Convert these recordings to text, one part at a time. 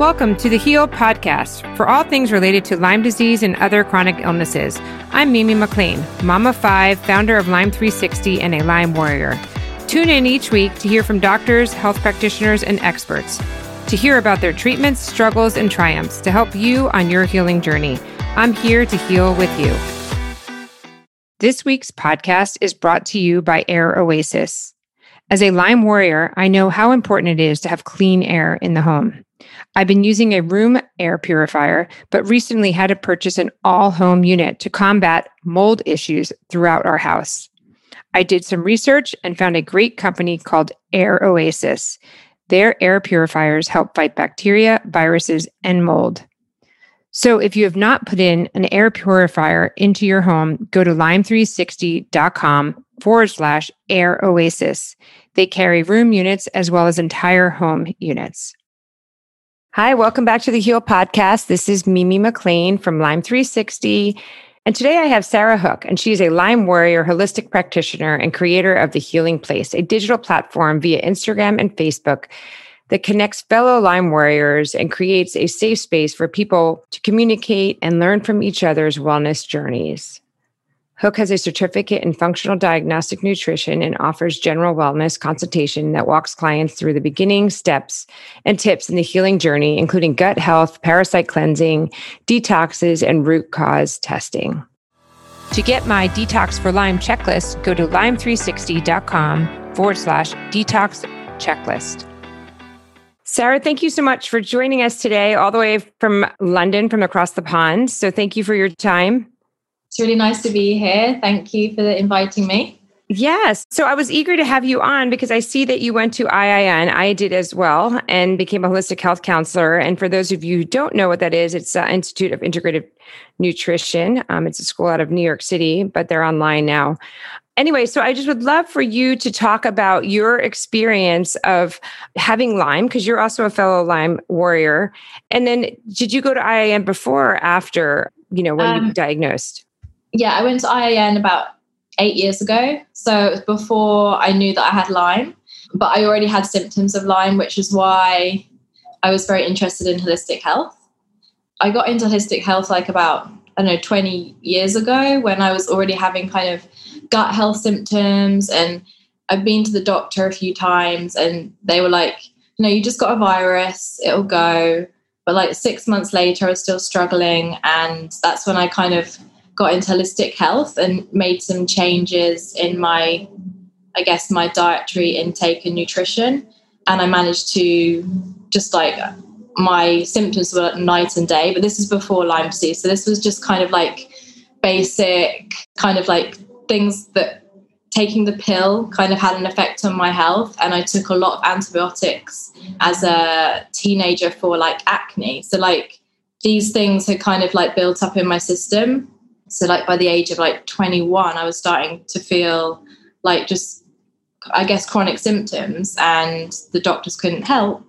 Welcome to the Heal Podcast for all things related to Lyme disease and other chronic illnesses. I'm Mimi McLean, Mama five, founder of Lyme 360, and a Lyme warrior. Tune in each week to hear from doctors, health practitioners, and experts to hear about their treatments, struggles, and triumphs to help you on your healing journey. I'm here to heal with you. This week's podcast is brought to you by Air Oasis. As a Lyme warrior, I know how important it is to have clean air in the home. I've been using a room air purifier, but recently had to purchase an all home unit to combat mold issues throughout our house. I did some research and found a great company called Air Oasis. Their air purifiers help fight bacteria, viruses, and mold. So if you have not put in an air purifier into your home, go to lyme360.com forward slash air oasis. They carry room units as well as entire home units. Hi, welcome back to the Heal Podcast. This is Mimi McLean from Lyme 360. And today I have Sarah Hook, and she's a Lyme warrior, holistic practitioner, and creator of The Healing Place, a digital platform via Instagram and Facebook that connects fellow Lyme warriors and creates a safe space for people to communicate and learn from each other's wellness journeys. Hook has a certificate in functional diagnostic nutrition and offers general wellness consultation that walks clients through the beginning steps and tips in the healing journey, including gut health, parasite cleansing, detoxes, and root cause testing. To get my Detox for Lyme checklist, go to lyme360.com forward slash detox checklist. Sarah, thank you so much for joining us today, all the way from London, from across the pond. So, thank you for your time. It's really nice to be here. Thank you for inviting me. Yes. So I was eager to have you on because I see that you went to IIN. I did as well and became a holistic health counselor. And for those of you who don't know what that is, it's the Institute of Integrative Nutrition. Um, it's a school out of New York City, but they're online now. Anyway, so I just would love for you to talk about your experience of having Lyme, because you're also a fellow Lyme warrior. And then did you go to IIN before or after, you know, when um, you diagnosed? Yeah, I went to IIN about eight years ago. So it was before I knew that I had Lyme, but I already had symptoms of Lyme, which is why I was very interested in holistic health. I got into holistic health like about, I don't know, 20 years ago when I was already having kind of gut health symptoms. And I've been to the doctor a few times and they were like, you know, you just got a virus, it'll go. But like six months later, I was still struggling. And that's when I kind of got into holistic health and made some changes in my, I guess, my dietary intake and nutrition. And I managed to just like my symptoms were night and day, but this is before Lyme disease. So this was just kind of like basic, kind of like things that taking the pill kind of had an effect on my health. And I took a lot of antibiotics as a teenager for like acne. So, like, these things had kind of like built up in my system so like by the age of like 21 i was starting to feel like just i guess chronic symptoms and the doctors couldn't help.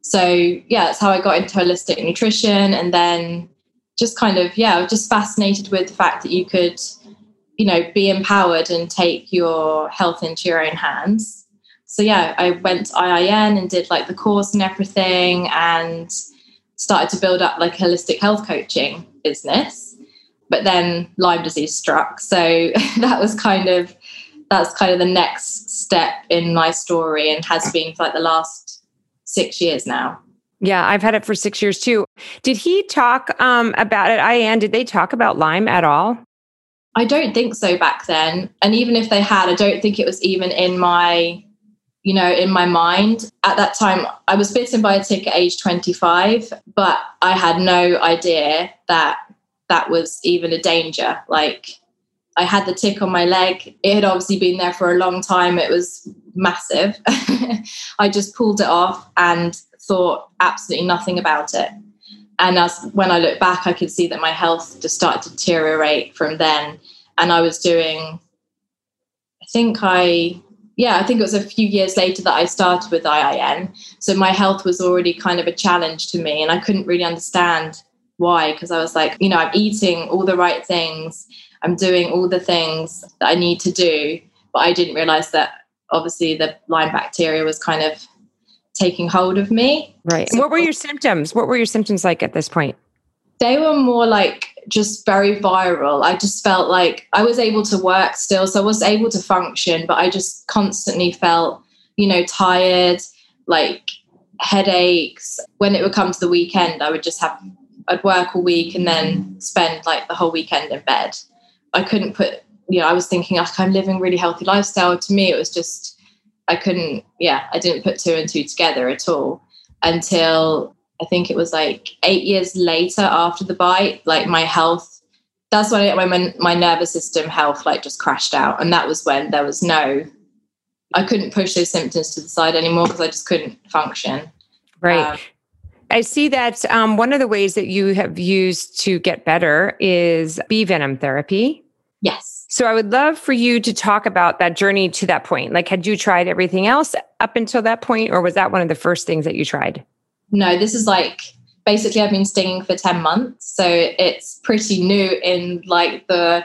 So yeah that's how i got into holistic nutrition and then just kind of yeah i was just fascinated with the fact that you could you know be empowered and take your health into your own hands. So yeah i went to iin and did like the course and everything and started to build up like holistic health coaching business but then Lyme disease struck. So that was kind of that's kind of the next step in my story and has been for like the last six years now. Yeah, I've had it for six years too. Did he talk um, about it? IIN, did they talk about Lyme at all? I don't think so back then. And even if they had, I don't think it was even in my, you know, in my mind. At that time, I was bitten by a tick at age 25, but I had no idea that that was even a danger. Like I had the tick on my leg. It had obviously been there for a long time. It was massive. I just pulled it off and thought absolutely nothing about it. And as when I look back, I could see that my health just started to deteriorate from then. And I was doing, I think I, yeah, I think it was a few years later that I started with IIN. So my health was already kind of a challenge to me, and I couldn't really understand why? Because I was like, you know, I'm eating all the right things, I'm doing all the things that I need to do, but I didn't realize that obviously the Lyme bacteria was kind of taking hold of me. Right. So, what were your symptoms? What were your symptoms like at this point? They were more like just very viral. I just felt like I was able to work still, so I was able to function, but I just constantly felt, you know, tired, like headaches. When it would come to the weekend, I would just have I'd work all week and then spend like the whole weekend in bed. I couldn't put, you know, I was thinking, like, I'm living really healthy lifestyle. To me, it was just, I couldn't, yeah, I didn't put two and two together at all until I think it was like eight years later after the bite, like my health, that's when, when my, my nervous system health like just crashed out. And that was when there was no, I couldn't push those symptoms to the side anymore because I just couldn't function. Right. Um, I see that um, one of the ways that you have used to get better is bee venom therapy. Yes. So I would love for you to talk about that journey to that point. Like, had you tried everything else up until that point, or was that one of the first things that you tried? No, this is like basically I've been stinging for 10 months. So it's pretty new in like the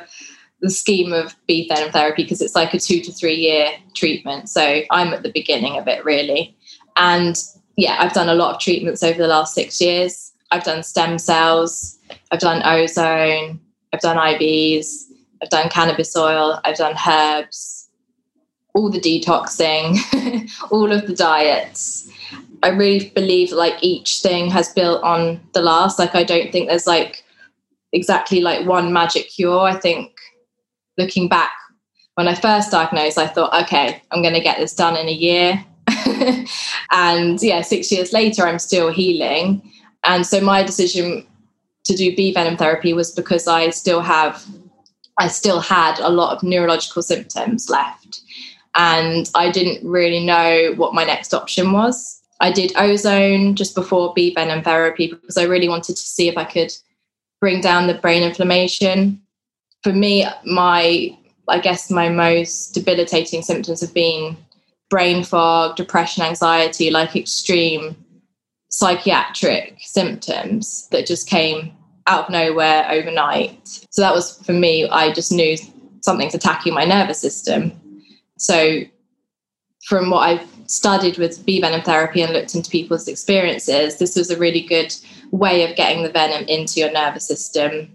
the scheme of bee venom therapy because it's like a two to three year treatment. So I'm at the beginning of it really. And yeah, I've done a lot of treatments over the last six years. I've done stem cells, I've done ozone, I've done IVs, I've done cannabis oil, I've done herbs, all the detoxing, all of the diets. I really believe like each thing has built on the last. Like I don't think there's like exactly like one magic cure. I think looking back when I first diagnosed, I thought, okay, I'm going to get this done in a year. and yeah, six years later, I'm still healing. And so my decision to do bee venom therapy was because I still have, I still had a lot of neurological symptoms left. And I didn't really know what my next option was. I did ozone just before bee venom therapy because I really wanted to see if I could bring down the brain inflammation. For me, my I guess my most debilitating symptoms have been brain fog, depression, anxiety, like extreme psychiatric symptoms that just came out of nowhere overnight. So that was for me, I just knew something's attacking my nervous system. So from what I've studied with bee venom therapy and looked into people's experiences, this was a really good way of getting the venom into your nervous system.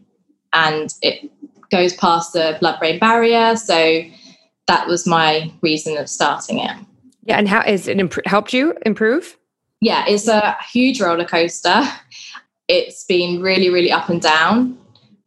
And it goes past the blood brain barrier. So that was my reason of starting it. Yeah, and how has it imp- helped you improve? Yeah, it's a huge roller coaster. It's been really, really up and down.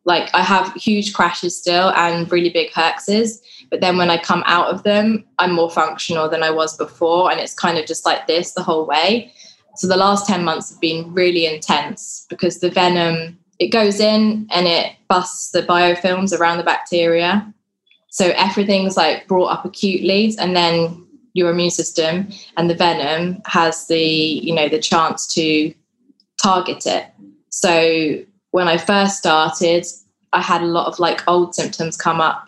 Like I have huge crashes still and really big herxes, but then when I come out of them, I'm more functional than I was before, and it's kind of just like this the whole way. So the last 10 months have been really intense because the venom it goes in and it busts the biofilms around the bacteria so everything's like brought up acutely, and then your immune system and the venom has the you know the chance to target it. So when I first started, I had a lot of like old symptoms come up,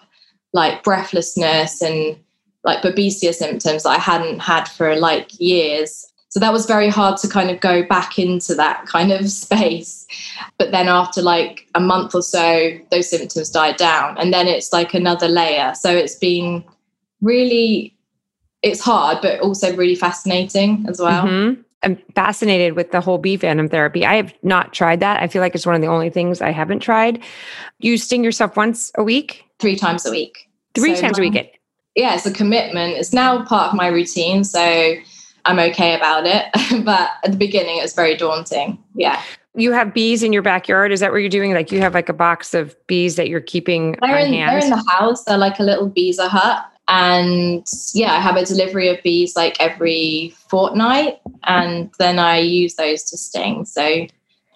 like breathlessness and like babesia symptoms that I hadn't had for like years. So that was very hard to kind of go back into that kind of space. But then after like a month or so, those symptoms died down. And then it's like another layer. So it's been really, it's hard, but also really fascinating as well. Mm-hmm. I'm fascinated with the whole bee venom therapy. I have not tried that. I feel like it's one of the only things I haven't tried. You sting yourself once a week? Three times a week. Three so times a week. Yeah, it's a commitment. It's now part of my routine. So I'm okay about it. but at the beginning, it was very daunting. Yeah. You have bees in your backyard. Is that what you're doing? Like you have like a box of bees that you're keeping they're in, hand? They're in the house. They're like a little beezer hut. And yeah, I have a delivery of bees like every fortnight. And then I use those to sting. So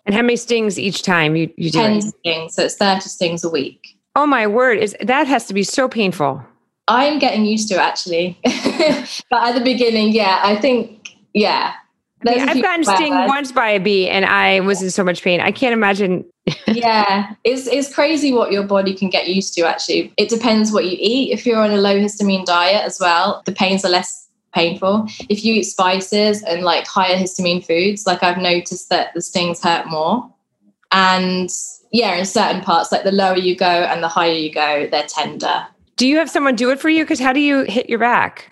and how many stings each time you, you do 10 it? stings. So it's 30 stings a week. Oh my word. Is that has to be so painful. I'm getting used to it actually. but at the beginning, yeah, I think, yeah. yeah I've gotten stung once by a bee and I was in so much pain. I can't imagine. yeah, it's, it's crazy what your body can get used to actually. It depends what you eat. If you're on a low histamine diet as well, the pains are less painful. If you eat spices and like higher histamine foods, like I've noticed that the stings hurt more. And yeah, in certain parts, like the lower you go and the higher you go, they're tender. Do you have someone do it for you? Because how do you hit your back?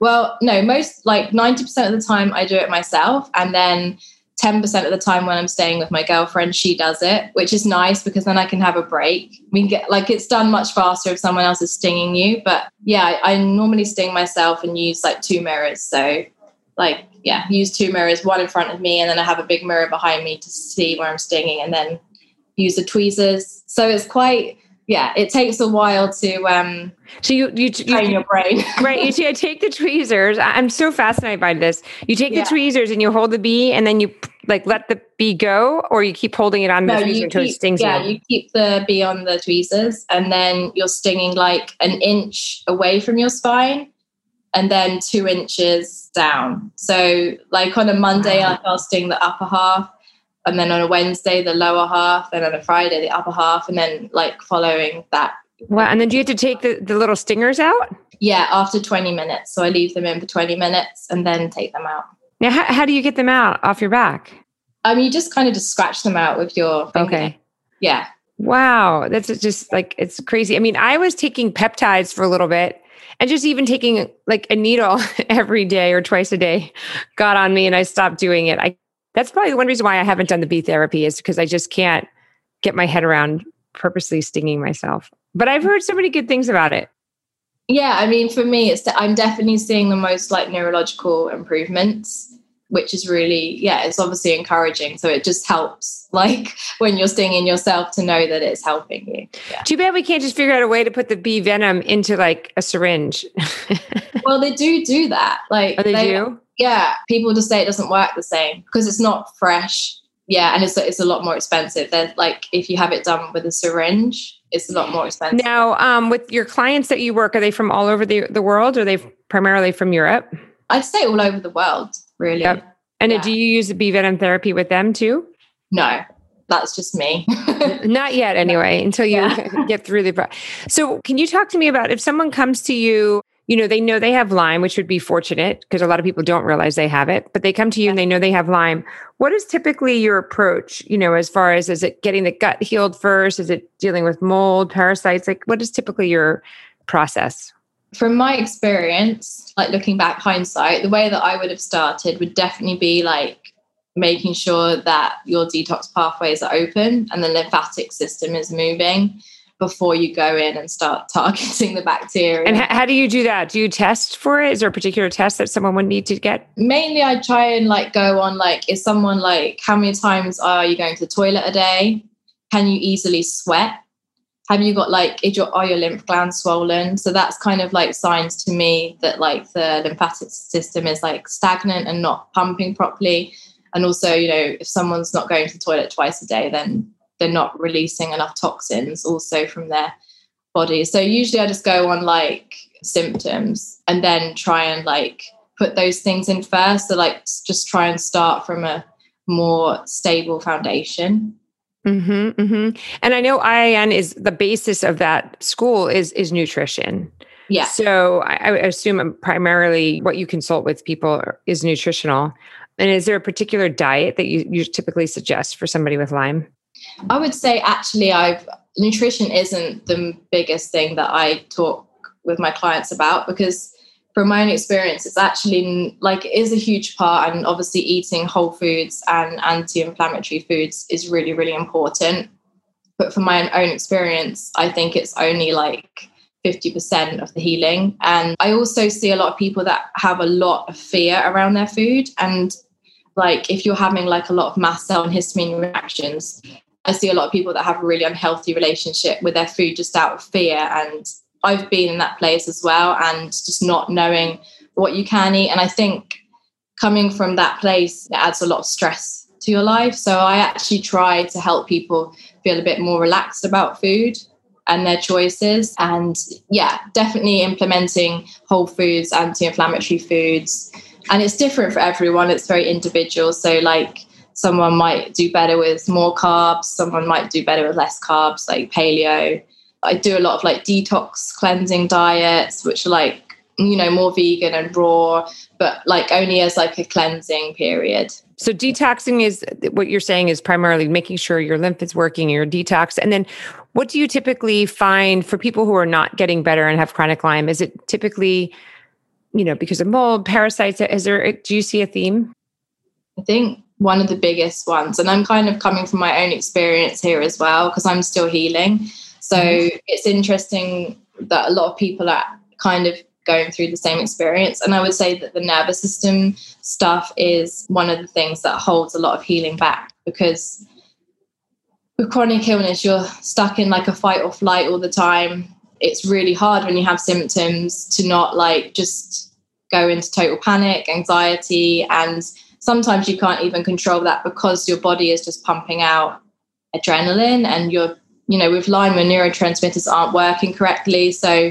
Well, no, most like 90% of the time I do it myself. And then 10% of the time when I'm staying with my girlfriend, she does it, which is nice because then I can have a break. We get like it's done much faster if someone else is stinging you. But yeah, I, I normally sting myself and use like two mirrors. So like yeah, use two mirrors, one in front of me, and then I have a big mirror behind me to see where I'm stinging, and then use the tweezers. So it's quite yeah, it takes a while to um so you you, train you your brain. right. You take the tweezers. I'm so fascinated by this. You take yeah. the tweezers and you hold the bee and then you like let the bee go or you keep holding it on the no, tweezer until keep, it stings yeah, you. you keep the bee on the tweezers and then you're stinging like an inch away from your spine and then two inches down. So like on a Monday wow. I'll sting the upper half and then on a Wednesday the lower half, and on a Friday the upper half, and then like following that. Wow! And then do you have to take the, the little stingers out? Yeah, after twenty minutes. So I leave them in for twenty minutes and then take them out. Now, how, how do you get them out off your back? Um, you just kind of just scratch them out with your finger. okay. Yeah. Wow, that's just like it's crazy. I mean, I was taking peptides for a little bit and just even taking like a needle every day or twice a day got on me and I stopped doing it. I that's probably one reason why I haven't done the bee therapy is because I just can't get my head around purposely stinging myself. But I've heard so many good things about it. Yeah, I mean, for me, it's I'm definitely seeing the most like neurological improvements, which is really yeah, it's obviously encouraging. So it just helps, like when you're stinging yourself, to know that it's helping you. Yeah. Too bad we can't just figure out a way to put the bee venom into like a syringe. well, they do do that. Like oh, they, they do yeah, people just say it doesn't work the same because it's not fresh. Yeah, and it's it's a lot more expensive. There's like if you have it done with a syringe, it's a lot more expensive. Now, um, with your clients that you work, are they from all over the, the world or are they primarily from Europe? I'd say all over the world, really. Yep. And yeah. do you use the bee venom therapy with them too? No, that's just me. Not yet, anyway, until you yeah. get through the. So, can you talk to me about if someone comes to you you know, they know they have Lyme, which would be fortunate because a lot of people don't realize they have it, but they come to you and they know they have Lyme. What is typically your approach, you know, as far as is it getting the gut healed first? Is it dealing with mold, parasites? Like, what is typically your process? From my experience, like looking back hindsight, the way that I would have started would definitely be like making sure that your detox pathways are open and the lymphatic system is moving before you go in and start targeting the bacteria. And how do you do that? Do you test for it? Is there a particular test that someone would need to get? Mainly, I try and like go on like, is someone like, how many times are you going to the toilet a day? Can you easily sweat? Have you got like, is your, are your lymph glands swollen? So that's kind of like signs to me that like the lymphatic system is like stagnant and not pumping properly. And also, you know, if someone's not going to the toilet twice a day, then they're not releasing enough toxins also from their body. So usually I just go on like symptoms and then try and like put those things in first. So like just try and start from a more stable foundation. Mm-hmm, mm-hmm. And I know IIN is the basis of that school is is nutrition. Yeah. So I, I assume primarily what you consult with people is nutritional. And is there a particular diet that you, you typically suggest for somebody with Lyme? I would say actually I've nutrition isn't the biggest thing that I talk with my clients about because from my own experience it's actually like is a huge part and obviously eating whole foods and anti-inflammatory foods is really really important. But from my own experience I think it's only like 50% of the healing. And I also see a lot of people that have a lot of fear around their food. And like if you're having like a lot of mast cell and histamine reactions I see a lot of people that have a really unhealthy relationship with their food just out of fear. And I've been in that place as well, and just not knowing what you can eat. And I think coming from that place, it adds a lot of stress to your life. So I actually try to help people feel a bit more relaxed about food and their choices. And yeah, definitely implementing whole foods, anti inflammatory foods. And it's different for everyone, it's very individual. So, like, someone might do better with more carbs someone might do better with less carbs like paleo i do a lot of like detox cleansing diets which are like you know more vegan and raw but like only as like a cleansing period so detoxing is what you're saying is primarily making sure your lymph is working your detox and then what do you typically find for people who are not getting better and have chronic lyme is it typically you know, because of mold, parasites? Is there, do you see a theme? I think one of the biggest ones, and I'm kind of coming from my own experience here as well, because I'm still healing. So mm-hmm. it's interesting that a lot of people are kind of going through the same experience. And I would say that the nervous system stuff is one of the things that holds a lot of healing back because with chronic illness, you're stuck in like a fight or flight all the time. It's really hard when you have symptoms to not like just go into total panic, anxiety, and sometimes you can't even control that because your body is just pumping out adrenaline and you're, you know, with Lyme, when neurotransmitters aren't working correctly. So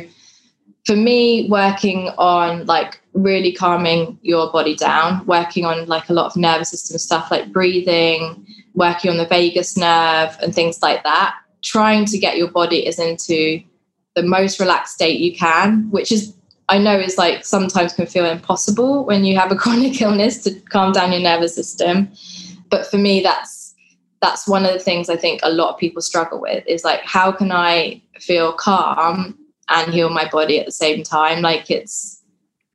for me, working on like really calming your body down, working on like a lot of nervous system stuff like breathing, working on the vagus nerve and things like that, trying to get your body is into the most relaxed state you can, which is I know is like sometimes can feel impossible when you have a chronic illness to calm down your nervous system. But for me, that's that's one of the things I think a lot of people struggle with is like how can I feel calm and heal my body at the same time? Like it's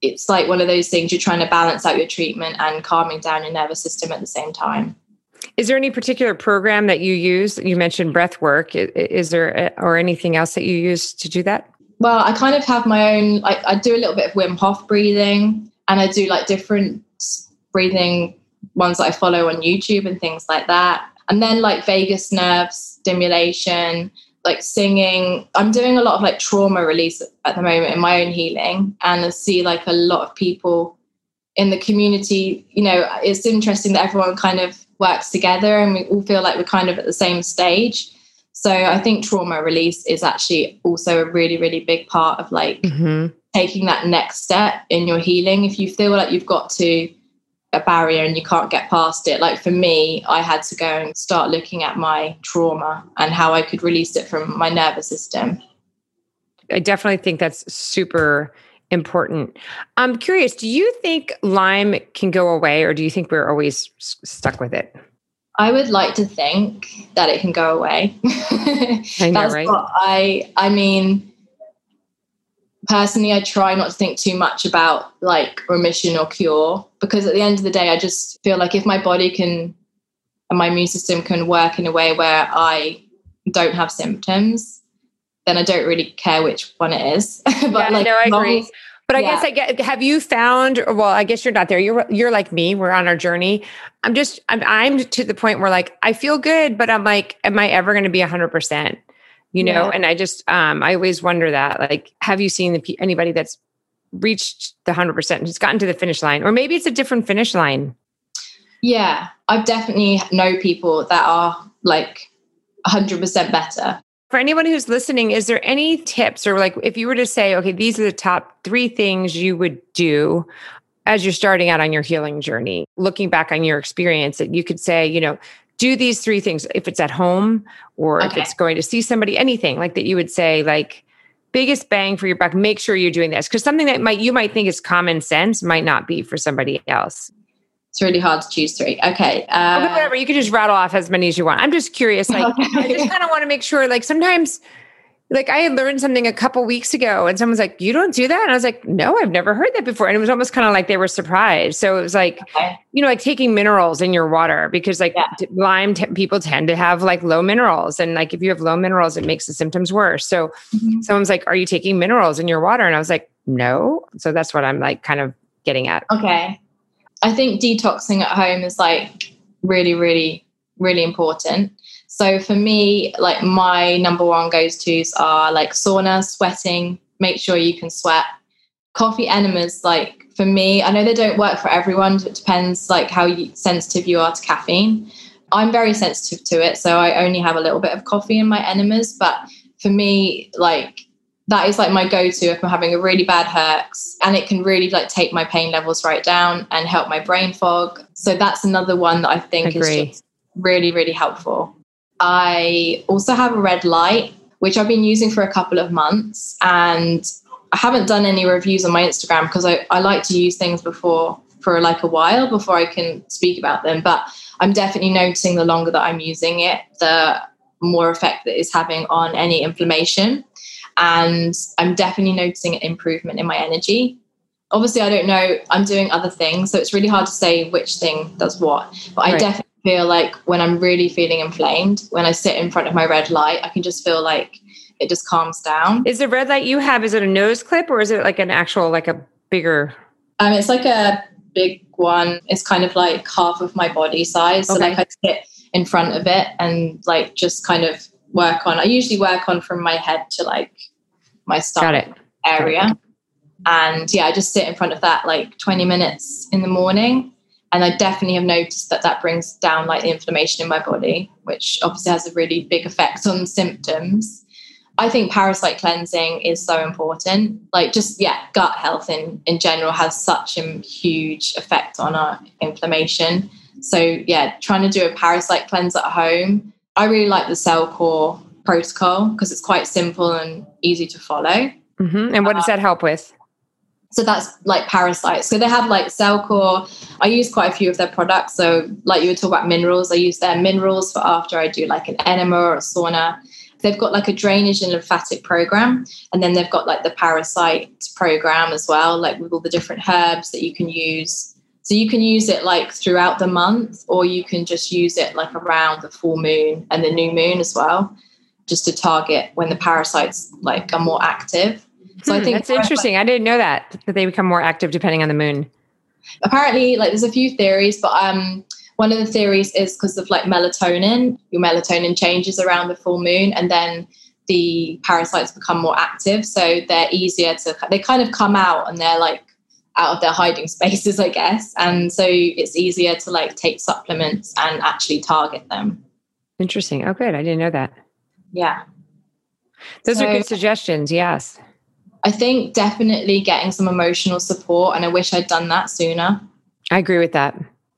it's like one of those things you're trying to balance out your treatment and calming down your nervous system at the same time. Is there any particular program that you use? You mentioned breath work. Is there eh, or anything else that you use to do that? Well, I kind of have my own. Like I do a little bit of Wim Hof breathing, and I do like different breathing ones that I follow on YouTube and things like that. And then like vagus nerve stimulation, like singing. I'm doing a lot of like trauma release at the moment in my own healing, and I see like a lot of people in the community. You know, it's interesting that everyone kind of works together, and we all feel like we're kind of at the same stage. So I think trauma release is actually also a really, really big part of like mm-hmm. taking that next step in your healing. If you feel like you've got to a barrier and you can't get past it, like for me, I had to go and start looking at my trauma and how I could release it from my nervous system. I definitely think that's super important. I'm curious, do you think Lyme can go away or do you think we're always stuck with it? I would like to think that it can go away. I know, That's right? what I I mean personally I try not to think too much about like remission or cure because at the end of the day I just feel like if my body can and my immune system can work in a way where I don't have symptoms, then I don't really care which one it is. but yeah, like, no, I agree. But I yeah. guess I get. Have you found? Well, I guess you're not there. You're you're like me. We're on our journey. I'm just. I'm. I'm to the point where like I feel good, but I'm like, am I ever going to be hundred percent? You know. Yeah. And I just. Um. I always wonder that. Like, have you seen the, anybody that's reached the hundred percent and just gotten to the finish line, or maybe it's a different finish line? Yeah, I definitely know people that are like 100% better for anyone who's listening, is there any tips or like if you were to say, okay, these are the top three things you would do as you're starting out on your healing journey, looking back on your experience, that you could say, you know, do these three things if it's at home or okay. if it's going to see somebody, anything like that you would say, like, biggest bang for your buck, make sure you're doing this. Because something that might you might think is common sense might not be for somebody else. It's really hard to choose three. Okay. Uh, okay, whatever. You can just rattle off as many as you want. I'm just curious. Like. I just kind of want to make sure. Like, sometimes, like, I had learned something a couple weeks ago, and someone's like, "You don't do that," and I was like, "No, I've never heard that before." And it was almost kind of like they were surprised. So it was like, okay. you know, like taking minerals in your water because, like, yeah. Lyme t- people tend to have like low minerals, and like if you have low minerals, it makes the symptoms worse. So mm-hmm. someone's like, "Are you taking minerals in your water?" And I was like, "No." So that's what I'm like, kind of getting at. Okay. I think detoxing at home is like really, really, really important. So for me, like my number one goes tos are like sauna, sweating, make sure you can sweat. Coffee enemas, like for me, I know they don't work for everyone. It depends like how sensitive you are to caffeine. I'm very sensitive to it, so I only have a little bit of coffee in my enemas. But for me, like that is like my go-to if I'm having a really bad herx and it can really like take my pain levels right down and help my brain fog. So that's another one that I think Agree. is just really, really helpful. I also have a red light, which I've been using for a couple of months and I haven't done any reviews on my Instagram because I, I like to use things before for like a while before I can speak about them. But I'm definitely noticing the longer that I'm using it, the more effect that it's having on any inflammation and I'm definitely noticing an improvement in my energy. obviously I don't know. I'm doing other things, so it's really hard to say which thing does what. But right. I definitely feel like when I'm really feeling inflamed, when I sit in front of my red light, I can just feel like it just calms down. Is the red light you have? Is it a nose clip or is it like an actual like a bigger? Um, it's like a big one. It's kind of like half of my body size. So okay. like I sit in front of it and like just kind of work on. I usually work on from my head to like my stomach area. And yeah, I just sit in front of that like 20 minutes in the morning. And I definitely have noticed that that brings down like the inflammation in my body, which obviously has a really big effect on symptoms. I think parasite cleansing is so important. Like just yeah, gut health in in general has such a huge effect on our inflammation. So yeah, trying to do a parasite cleanse at home. I really like the Cellcore protocol because it's quite simple and easy to follow. Mm-hmm. And what does that help with? So that's like parasites. So they have like Cellcore. I use quite a few of their products. So like you were talking about minerals, I use their minerals for after I do like an enema or a sauna. They've got like a drainage and lymphatic program, and then they've got like the parasite program as well, like with all the different herbs that you can use. So you can use it like throughout the month, or you can just use it like around the full moon and the new moon as well, just to target when the parasites like are more active. So hmm, I think that's interesting. I didn't know that that they become more active depending on the moon. Apparently, like there's a few theories, but um, one of the theories is because of like melatonin. Your melatonin changes around the full moon, and then the parasites become more active. So they're easier to. They kind of come out, and they're like out of their hiding spaces, I guess. And so it's easier to like take supplements and actually target them. Interesting. Oh, good. I didn't know that. Yeah. Those so, are good suggestions. Yes. I think definitely getting some emotional support, and I wish I'd done that sooner. I agree with that.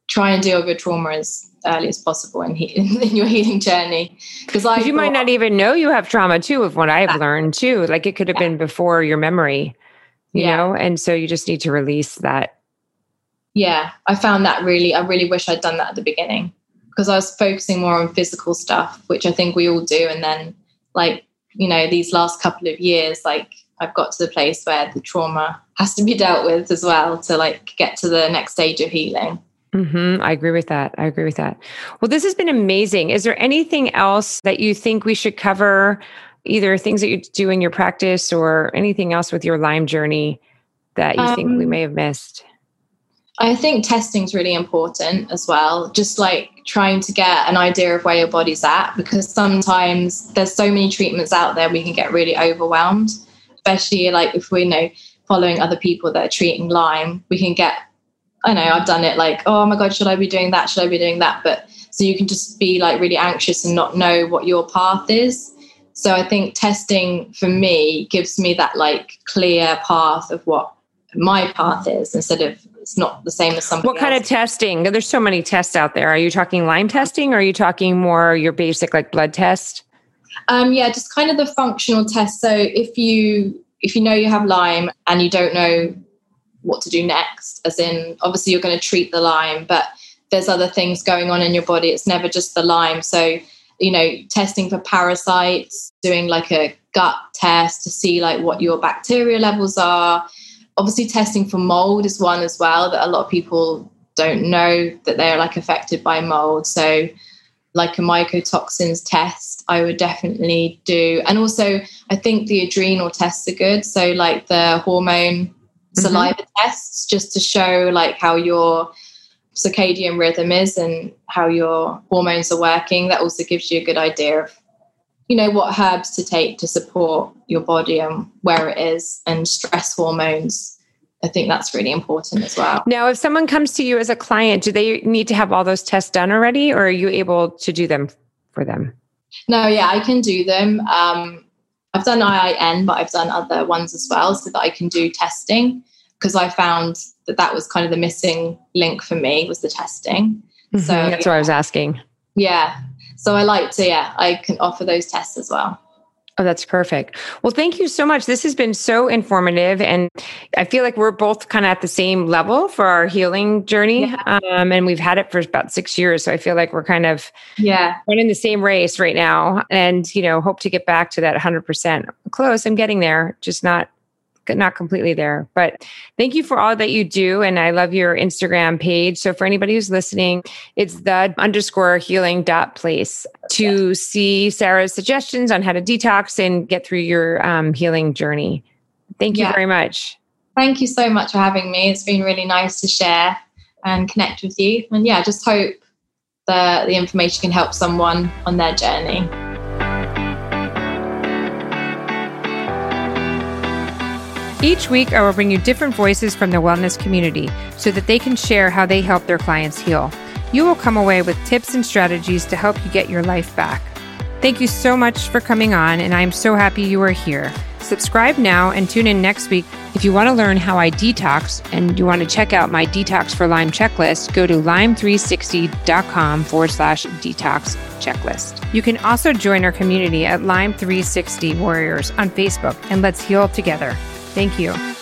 Try and deal with your trauma as early as possible in, he- in your healing journey, because like you might not even know you have trauma too. Of what I've learned too, like it could have yeah. been before your memory, you yeah. know, and so you just need to release that. Yeah, I found that really. I really wish I'd done that at the beginning because I was focusing more on physical stuff, which I think we all do, and then like you know these last couple of years, like I've got to the place where the trauma has to be dealt with as well to like get to the next stage of healing. Mm-hmm. I agree with that. I agree with that. Well, this has been amazing. Is there anything else that you think we should cover? Either things that you do in your practice or anything else with your Lyme journey that you um, think we um, may have missed? I think testing is really important as well. Just like trying to get an idea of where your body's at, because sometimes there's so many treatments out there, we can get really overwhelmed especially like if we you know following other people that are treating Lyme, we can get, I know I've done it like, oh my God, should I be doing that? Should I be doing that? But so you can just be like really anxious and not know what your path is. So I think testing for me gives me that like clear path of what my path is instead of it's not the same as something. What kind else. of testing? There's so many tests out there. Are you talking Lyme testing or are you talking more your basic like blood test? Um, yeah, just kind of the functional test. So if you if you know you have Lyme and you don't know what to do next, as in obviously you're going to treat the Lyme, but there's other things going on in your body. It's never just the Lyme. So you know, testing for parasites, doing like a gut test to see like what your bacteria levels are. Obviously, testing for mold is one as well that a lot of people don't know that they're like affected by mold. So like a mycotoxins test, I would definitely do. And also, I think the adrenal tests are good. So, like the hormone mm-hmm. saliva tests, just to show like how your circadian rhythm is and how your hormones are working. That also gives you a good idea of, you know, what herbs to take to support your body and where it is, and stress hormones I think that's really important as well. Now, if someone comes to you as a client, do they need to have all those tests done already, or are you able to do them for them? No, yeah, I can do them. Um, I've done IIN, but I've done other ones as well so that I can do testing because I found that that was kind of the missing link for me was the testing. Mm-hmm, so that's yeah. what I was asking. Yeah. So I like to, yeah, I can offer those tests as well. Oh, that's perfect. Well, thank you so much. This has been so informative. And I feel like we're both kind of at the same level for our healing journey. Yeah. Um, and we've had it for about six years. So I feel like we're kind of yeah running the same race right now. And, you know, hope to get back to that 100% close. I'm getting there, just not not completely there. But thank you for all that you do. And I love your Instagram page. So for anybody who's listening, it's the underscore healing dot place to see Sarah's suggestions on how to detox and get through your um, healing journey. Thank you yeah. very much. Thank you so much for having me. It's been really nice to share and connect with you. And yeah, just hope that the information can help someone on their journey. Each week, I will bring you different voices from the wellness community so that they can share how they help their clients heal. You will come away with tips and strategies to help you get your life back. Thank you so much for coming on, and I am so happy you are here. Subscribe now and tune in next week. If you want to learn how I detox and you want to check out my Detox for Lyme checklist, go to lyme360.com forward slash detox checklist. You can also join our community at Lyme360 Warriors on Facebook and let's heal together. Thank you.